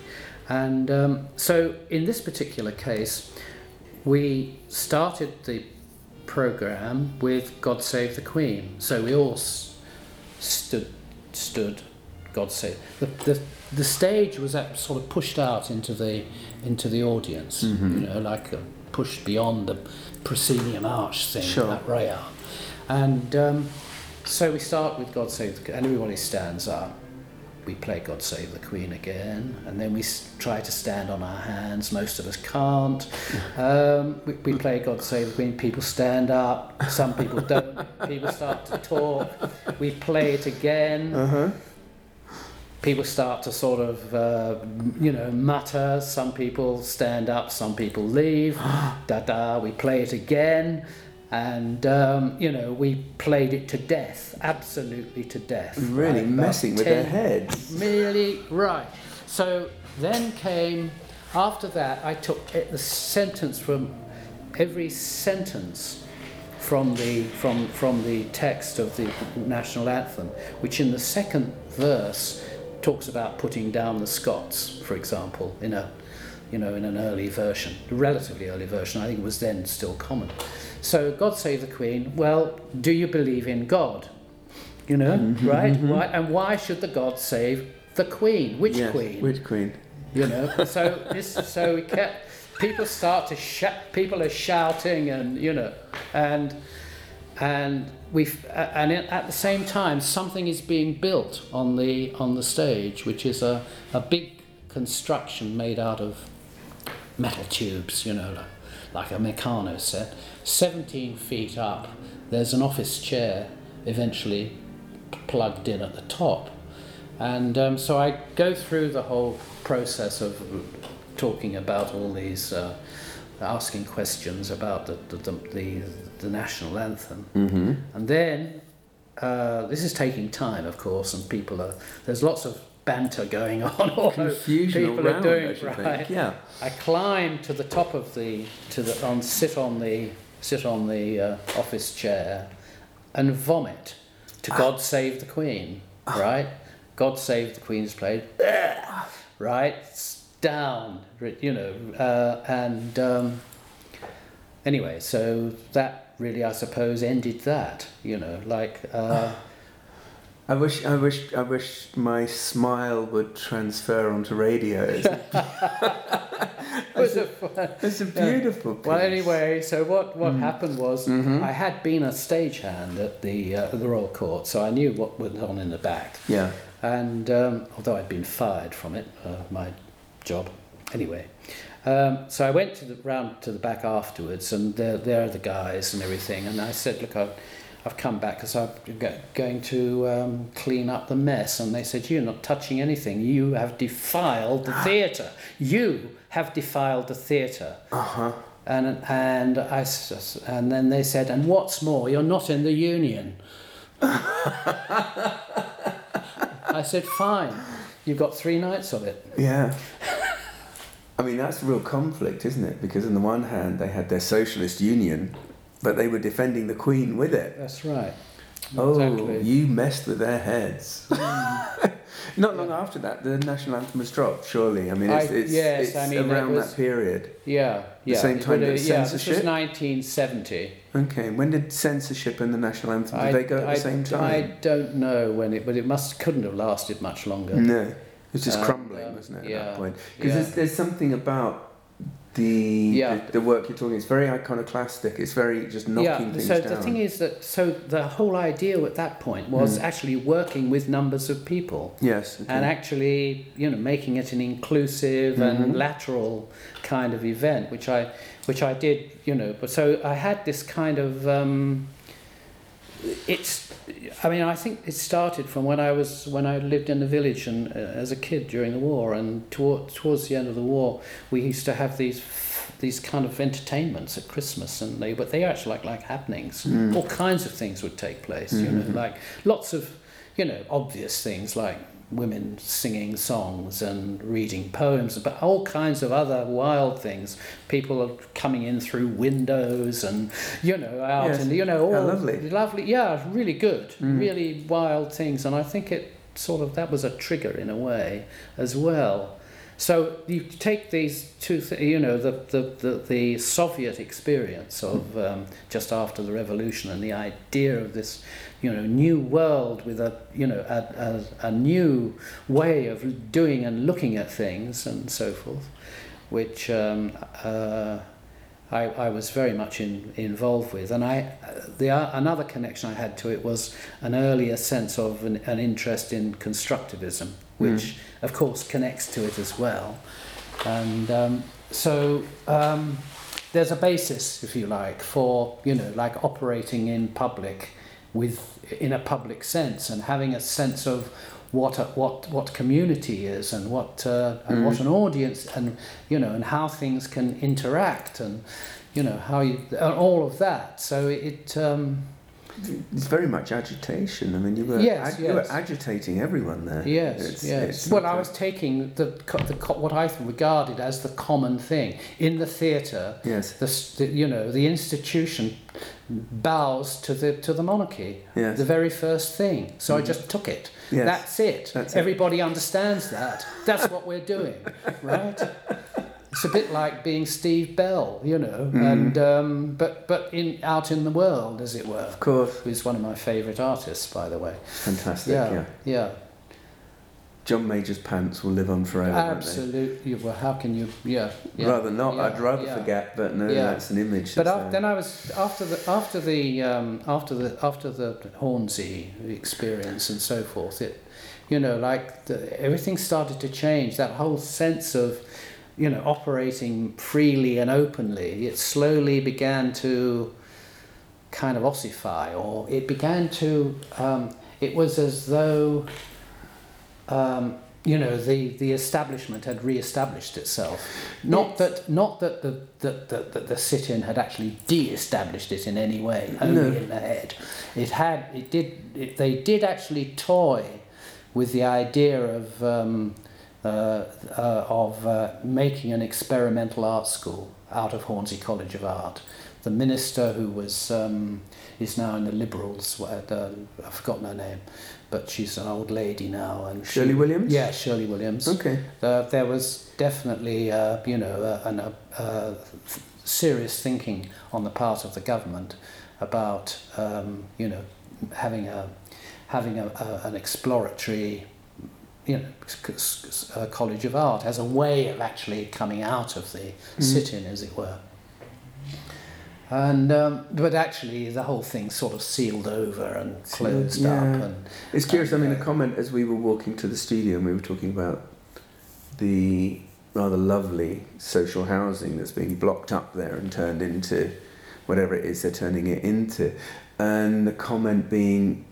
And um, so in this particular case, we started the program with "God Save the Queen." So we all s- stood stood God save the, the the stage was sort of pushed out into the into the audience, you know, like pushed beyond the proscenium arch thing, Sure. that rail. And um, so we start with God Save the Queen, and everybody stands up. We play God Save the Queen again, and then we try to stand on our hands. Most of us can't. [laughs] Um, we, we play God Save the Queen, people stand up, some people don't. People start to talk. We play it again Uh huh. People start to sort of, uh, you know, mutter. Some people stand up, some people leave. [gasps] da da. We play it again, and um, you know, we played it to death, absolutely to death. Really right? About messing with their heads. Really right. So then came after that. I took it- the sentence from every sentence from the from from the text of the national anthem, which in the second verse talks about putting down the Scots, for example, in a you know in an early version, relatively early version. I think it was then still common. So God save the Queen. Well, do you believe in God? You know, Mm-hmm, right? Why, and why should the God save the Queen? Which Yes, Queen? Which queen? you know so this so we kept people start to shout people are shouting and you know and and we and at the same time something is being built on the on the stage which is a, a big construction made out of metal tubes you know like, like a Meccano set. 17 feet up there's an office chair eventually plugged in at the top. And um, so I go through the whole process of talking about all these, uh, asking questions about the, the, the, the, national anthem. Mm-hmm. And then, uh, this is taking time, of course, and people are, there's lots of banter going [laughs] on. Confusion people all round, are doing I right. think. Yeah. I climb to the top of the to the on sit on the sit on the uh, office chair and vomit to God Save the Queen, right? God Save the Queen is played, right? It's down, you know, uh, and um, anyway, so that really, I suppose, ended that, you know, like. Uh, I wish, I wish, I wish my smile would transfer onto radio. It's a, was [laughs] a [laughs] it's a beautiful. Piece. Well, anyway, so what, what happened was Mhm. I had been a stagehand at the uh, the Royal Court, so I knew what went on in the back. Yeah. And um, although I'd been fired from it, uh, my job, anyway. Um, so I went to the round to the back afterwards, and there, there are the guys and everything. And I said, "Look, I've, I've come back because I'm going to um, clean up the mess." And they said, "You're not touching anything. You have defiled the theatre. You have defiled the theatre." Uh huh. And and I and then they said, "And what's more, you're not in the union." [laughs] I said, "Fine. You've got three nights of it." Yeah. I mean, that's real conflict, isn't it? Because on the one hand, they had their socialist union but they were defending the Queen with it. That's right. Oh, Exactly. you messed with their heads. [laughs] Not long after that, the national anthem was dropped. Surely, I mean, it's, I- yes, it's I mean, around was- that period. Yeah, yeah. same it time that yeah, this was censorship? 1970. Okay, when did censorship and the national anthem? Did I, they go at the same time? I don't know when it, but it must couldn't have lasted much longer. No, it was just Um, crumbling, um, wasn't it, at yeah, that point? Because yeah. there's, there's something about the, Yeah. the the work you're talking. It's very iconoclastic. It's very just knocking yeah. things So down. So the thing is that so the whole idea at that point was Mm. actually working with numbers of people. yes, okay. and actually you know making it an inclusive Mhm. and lateral kind of event which i which i did you know but so i had this kind of um it's i mean i think it started from when i was when i lived in the village and uh, as a kid during the war and toward, towards the end of the war we used to have these these kind of entertainments at christmas and they but they actually like like happenings Mm. all kinds of things would take place you know Mhm. like lots of you know obvious things like women singing songs and reading poems but all kinds of other wild things people are coming in through windows and you know out Yes. and you know all How lovely. lovely yeah really good Mm. really wild things and i think it sort of that was a trigger in a way as well so you take these two th- you know the, the, the, the soviet experience of um, just after the revolution and the idea of this you know new world with a you know a, a, a new way of doing and looking at things and so forth which um, uh, I, I was very much in, involved with. And I the another connection I had to it was an earlier sense of an, an interest in constructivism which of course connects to it as well. And um, so um, there's a basis if you like for you know like operating in public with in a public sense and having a sense of what a, what what community is and what uh, and Mm. what an audience and you know and how things can interact and you know how you all of that. So it um, It's very much agitation. I mean, you were Yes, you were agitating everyone there. Yes, It's- yes. it's well, I was taking the, the what I regarded as the common thing in the theatre. Yes. The, the you know the institution bows to the to the monarchy. Yes. The very first thing. So I mm-hmm. just took it. Yes. That's it. That's it. Everybody understands that. That's what we're doing, [laughs] right? It's a bit like being Steve Bell, you know, Mm-hmm. and um, but but in out in the world, as it were. Of course. Who's one of my favourite artists, by the way. Fantastic. Yeah. yeah. yeah. John Major's pants will live on forever. Absolutely. Well, how can you? Yeah. yeah Rather not. yeah, I'd rather forget, but no, that's an image. But that's af- there. then I was after the after the um, after the after the Hornsey experience and so forth. It, you know, like the, everything started to change. That whole sense of, you know, operating freely and openly. It slowly began to kind of ossify, or it began to. Um, it was as though um, you know the, the establishment had re-established itself. Not that not that the that, that, that the sit-in had actually de-established it in any way, only No. in the head. It had it did it, they did actually toy with the idea of um, of uh, making an experimental art school out of Hornsey College of Art. The minister who was um, is now in the Liberals. uh, I've forgotten her name, but she's an old lady now. And she- Shirley Williams? Yeah, Shirley Williams. Okay. Uh, there was definitely, uh, you know, uh, an, uh, uh, serious thinking on the part of the government about, um, you know, having a having a, a, an exploratory, you know, c- c- uh, college of art as a way of actually coming out of the Mm. sit-in, as it were. And um, but actually, the whole thing sort of sealed over and closed yeah. up. And It's curious. I mean, a comment as we were walking to the studio and we were talking about the rather lovely social housing that's being blocked up there and turned into whatever it is they're turning it into, and the comment being,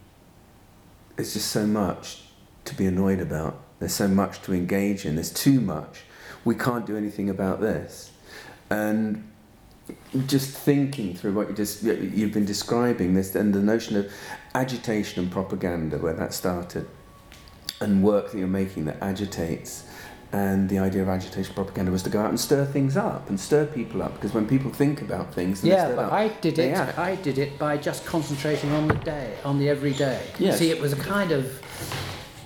"It's just so much to be annoyed about. There's so much to engage in. There's too much. We can't do anything about this." And just thinking through what you just you've been describing this and the notion of agitation and propaganda where that started and work that you're making that agitates And the idea of agitation propaganda was to go out and stir things up and stir people up because when people think about things, Yeah, but up, I did it. act. I did it by just concentrating on the day, on the everyday. Yes. See, it was a kind of.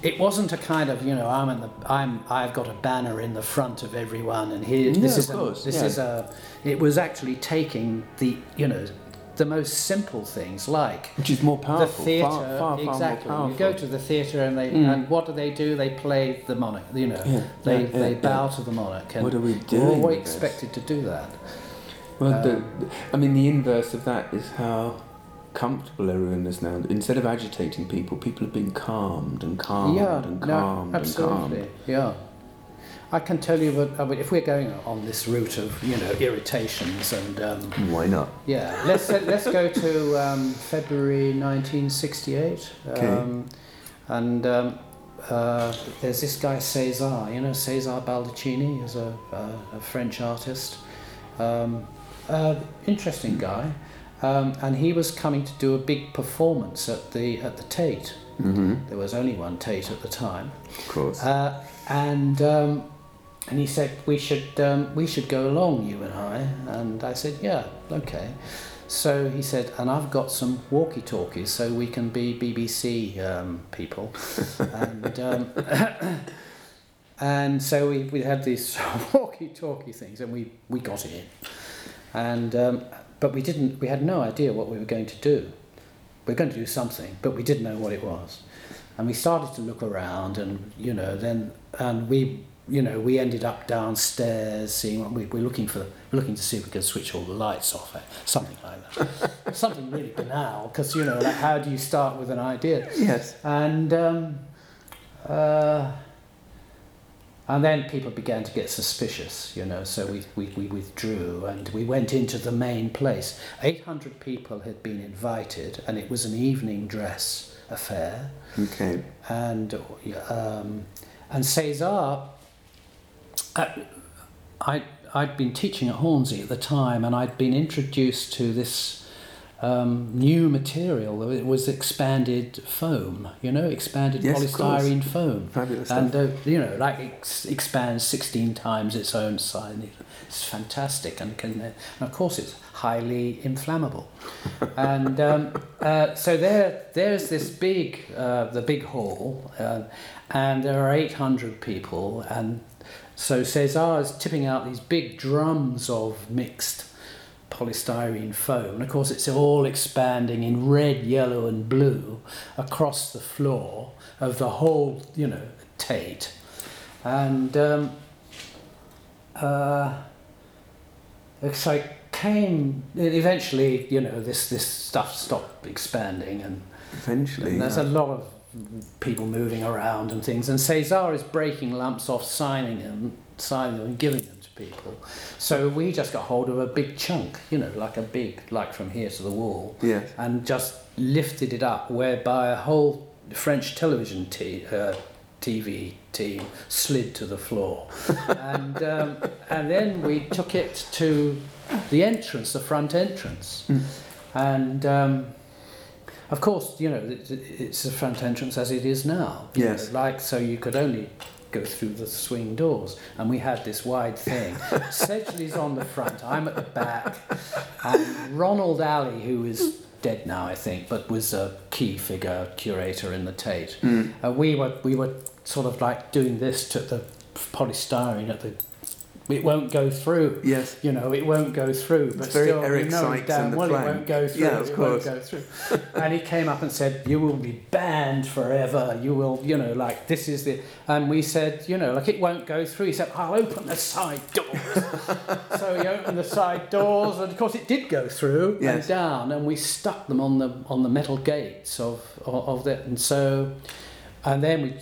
It wasn't a kind of you know I'm in the I'm I've got a banner in the front of everyone and here this of is course, a, this yeah. is a. It was actually taking the you know the most simple things like which is more powerful the theatre, far, far, far exactly. You go to the theatre and they Mm. and what do they do? They play the monarch. You know, Yeah, they yeah, they bow to the monarch. And What are we doing we're expected to do that. Well, the, Um, I mean, the inverse of that is how comfortable everyone is now. Instead of agitating people, people have been calmed and calmed yeah, and no, calmed and absolutely. calmed. Yeah. I can tell you that I mean, if we're going on this route of you know irritations and um, Why not? yeah, let's let's go to um, February 1968, Okay. um, and um, uh, there's this guy César. You know César Baldaccini is a, a, a French artist, um, uh, interesting guy, um, and he was coming to do a big performance at the at the Tate. Mm-hmm. There was only one Tate at the time. Of course. Uh, and um, and he said we should um, we should go along, you and I. And I said, yeah, okay. So he said, and I've got some walkie-talkies, so we can be BBC um, people. [laughs] and um, [coughs] and so we, we had these [laughs] walkie-talkie things, and we, we got in. And um, but we didn't. We had no idea what we were going to do. We were going to do something, but we didn't know what it was and we started to look around and you know then and we you know we ended up downstairs seeing what we we're looking for looking to see if we could switch all the lights off something like that [laughs] something really banal because you know like how do you start with an idea yes. and um, uh, and then people began to get suspicious, you know, so we, we, we withdrew and we went into the main place. 800 people had been invited, and it was an evening dress affair. Okay. And, um, and César, uh, I, I'd been teaching at Hornsey at the time, and I'd been introduced to this um, new material. It was expanded foam, you know, expanded Yes, polystyrene foam. Fabulous. And, uh, you know, like it ex- expands 16 times its own size. It's fantastic. And, can, and of course, it's highly inflammable. [laughs] and um, uh, so there, there's this big, uh, the big hall, uh, and there are 800 people. And so César is tipping out these big drums of mixed polystyrene foam. And of course, it's all expanding in red, yellow, and blue across the floor of the whole, you know, Tate. And um, uh, so it came, eventually, you know, this, this stuff stopped expanding, and, Eventually. and there's yeah. a lot of people moving around and things. And César is breaking lumps off, signing them, signing them, and giving them people. So we just got hold of a big chunk, you know, like a big, like from here to the wall, Yes. and just lifted it up, whereby a whole French television t- uh, TV team slid to the floor. [laughs] and, um, and then we took it to the entrance, the front entrance. Mm. And um, of course, you know, it, it's the front entrance as it is now. Yes. know, like, so you could only go through the swing doors. And we had this wide thing. [laughs] Sedgley's on the front, I'm at the back. And Ronald Alley, who is dead now, I think, but was a key figure, curator in the Tate. Mm. Uh, we were we were sort of like doing this to the polystyrene at the. It won't go through. Yes. You know, it won't go through. But still, Eric you know damn well Flang. it won't go through. Yeah, of it course. won't go through. [laughs] and he came up and said, "You will be banned forever. You will, you know, like this is the." And we said, "You know, like it won't go through." He said, "I'll open the side doors." [laughs] so he opened the side doors, and of course it did go through Yes. and down, and we stuck them on the on the metal gates of of, of that, and so, and then we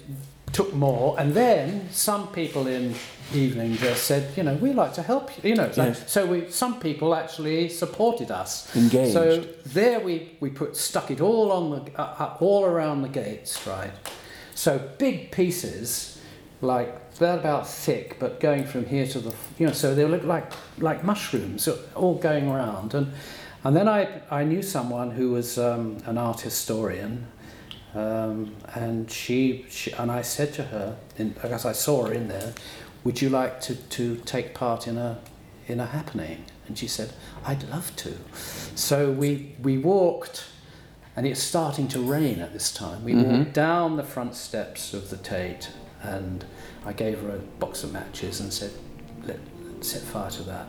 took more, and then some people in evening dress said, "You know, we like to help you." You know, so- Yes. so we some people actually supported us. Engaged. So there we, we put stuck it all on the uh, uh, all around the gates, right? So big pieces, like that about thick, but going from here to the you know, so they look like like mushrooms, all going around. And and then I I knew someone who was um, an art historian. Um, and she, she and I said to her, in, because I saw her in there, would you like to, to take part in a in a happening? And she said, I'd love to. So we we walked, and it's starting to rain at this time. We Mhm. walked down the front steps of the Tate, and I gave her a box of matches and said, Let, set fire to that.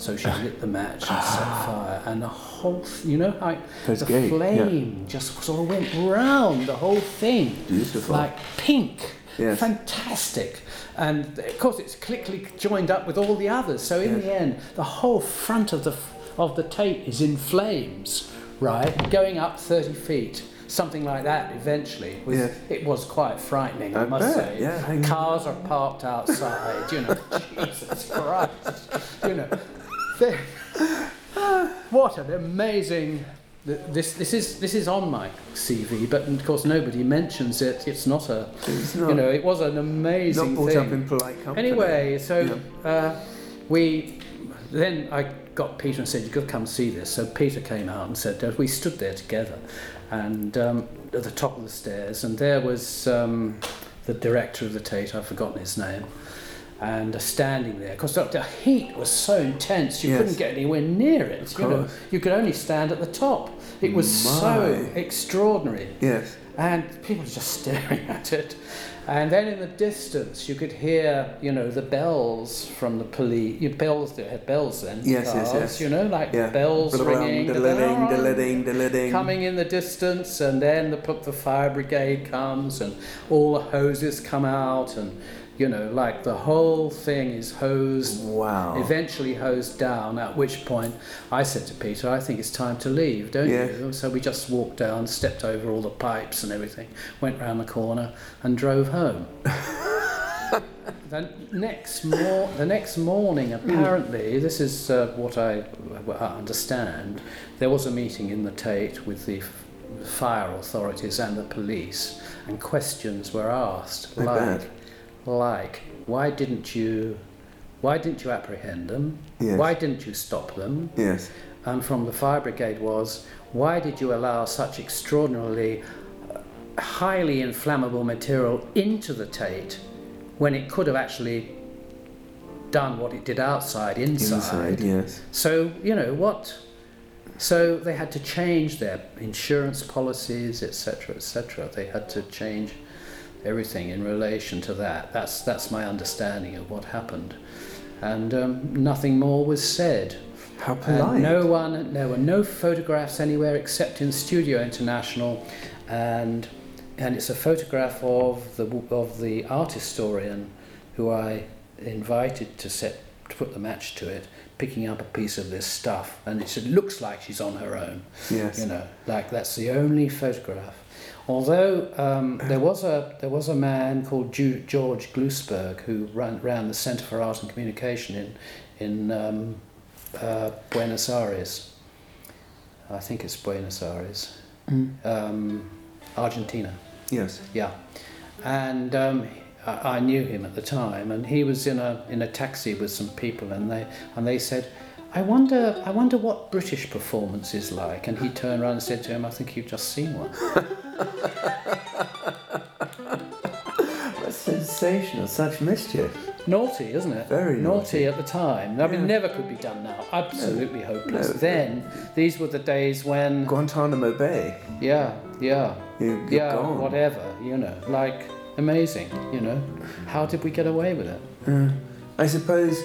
So she lit the match and set ah. fire, and the whole, th- you know, like That's the yeah. flame just sort of went round the whole thing, Beautiful. like pink, Yes. fantastic. And of course, it's quickly joined up with all the others. So in Yes. the end, the whole front of the of the Tate is in flames, right, going up thirty feet. Something like that. Eventually, It was, Yes. it was quite frightening, I, I must bet, say. yeah, Cars are parked outside. You know, [laughs] Jesus Christ. You know, [laughs] what an amazing. This, this is this is on my CV, but of course nobody mentions it. It's not a, It's you know, it was an amazing not brought thing. up in polite company. Anyway, so Yeah. uh, we then I got Peter and said you've got to come see this. So Peter came out and said we stood there together, and um, at the top of the stairs, and there was um, the director of the Tate. I've forgotten his name. And standing there, because the, heat was so intense, you Yes. couldn't get anywhere near it. You know, you could only stand at the top. It was so extraordinary Yes. and people were just [laughs] staring at it. And then in the distance, you could hear, you know, the bells from the police. You bells, they had bells then. Yes, yes, cars, yes. You know, like Yeah. bells ringing, coming in the distance, and then the the fire brigade comes, and all the hoses come out, and you know, like the whole thing is hosed Wow. eventually hosed down, at which point I said to Peter, I think it's time to leave, don't Yes. you? So we just walked down, stepped over all the pipes and everything, went round the corner and drove home. [laughs] the next mor- the next morning, apparently, this is uh, what I, what I understand, there was a meeting in the Tate with the f- fire authorities and the police, and questions were asked, I like, bet. Like, why didn't you, why didn't you apprehend them? Yes. Why didn't you stop them? Yes. And from the fire brigade was, why did you allow such extraordinarily uh, highly inflammable material into the Tate when it could have actually done what it did outside, inside? Inside. Yes. So, you know, what? So they had to change their insurance policies, etc., etc. They had to change everything in relation to that. That's, that's my understanding of what happened. And um, nothing more was said. How And polite. no one, there were no photographs anywhere except in Studio International, and and it's a photograph of the of the art historian, who I invited to set to put the match to it, picking up a piece of this stuff, and it looks like she's on her own. Yes. You know, like that's the only photograph. Although um, there was a there was a man called Ju- George Glusberg who ran ran the Centre for Art and Communication in in um, uh, Buenos Aires. I think it's Buenos Aires, Mm. um, Argentina. Yes. Yeah, and um, I, I knew him at the time, and he was in a in a taxi with some people, and they and they said, "I wonder, I wonder what British performance is like." And he turned around and said to him, "I think you've just seen one." [laughs] That's sensational. Such mischief. Naughty, isn't it? Very naughty. at the time. I mean, Yeah. never could be done now. Absolutely hopeless. No. Then these were the days when, Guantanamo Bay. yeah, yeah, You, you're yeah, gone. whatever. You know, like amazing. You know, how did we get away with it? Uh, I suppose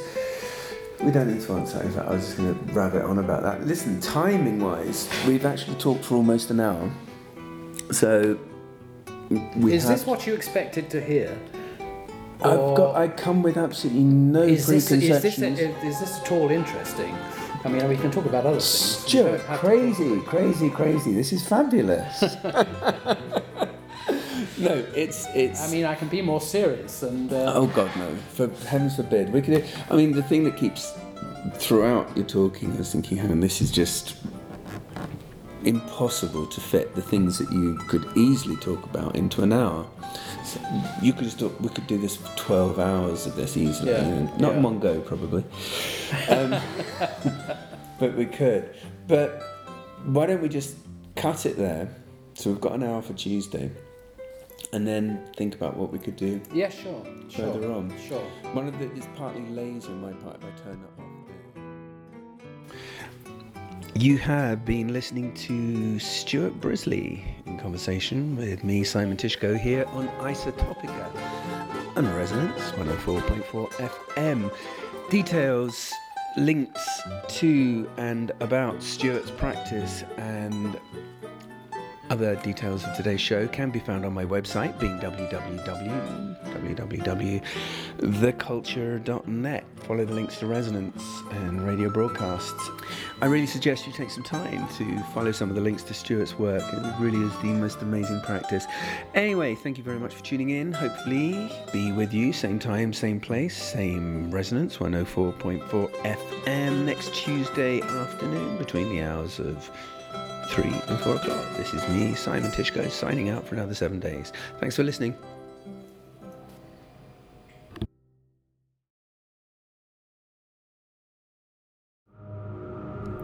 we don't need to answer that. I was just going to rabbit on about that. Listen, timing wise, we've actually talked for almost an hour. So we is have. this what you expected to hear? I've got. I come with absolutely no is this, is, this, preconceptions. is this at all interesting? I mean, we can talk about other things. Stuart, don't have to- crazy, crazy, crazy. This is fabulous. [laughs] no, it's it's. I mean, I can be more serious and. Uh, Oh God, no! For heavens forbid. We could. I mean, the thing that keeps throughout your talking, I was thinking, hang on, this is just impossible to fit the things that you could easily talk about into an hour. So you could just talk, we could do this for twelve hours of this easily, Yeah, not in yeah. one go probably, um, [laughs] but we could. But why don't we just cut it there? So we've got an hour for Tuesday. And then think about what we could do Yeah, sure. further sure, on. Sure. One of the it's partly lazy on my part if I turn that off. You have been listening to Stuart Brisley in conversation with me, Simon Tyszko, here on Isotopica and Resonance 104.4 FM. Details, links to and about Stuart's practice and other details of today's show can be found on my website, being www.theculture.net. Follow the links to Resonance and radio broadcasts. I really suggest you take some time to follow some of the links to Stuart's work. It really is the most amazing practice. Anyway, thank you very much for tuning in. Hopefully, be with you same time, same place, same Resonance 104.4 FM next Tuesday afternoon between the hours of 3 and 4 o'clock. This is me, Simon Tyszko, signing out for another seven days. Thanks for listening.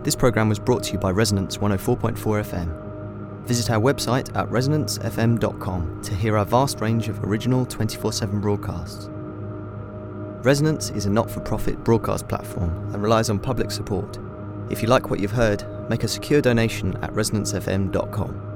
This program was brought to you by Resonance 104.4 FM. Visit our website at resonancefm.com to hear our vast range of original 24 7 broadcasts. Resonance is a not for profit broadcast platform and relies on public support. If you like what you've heard, make a secure donation at resonancefm.com.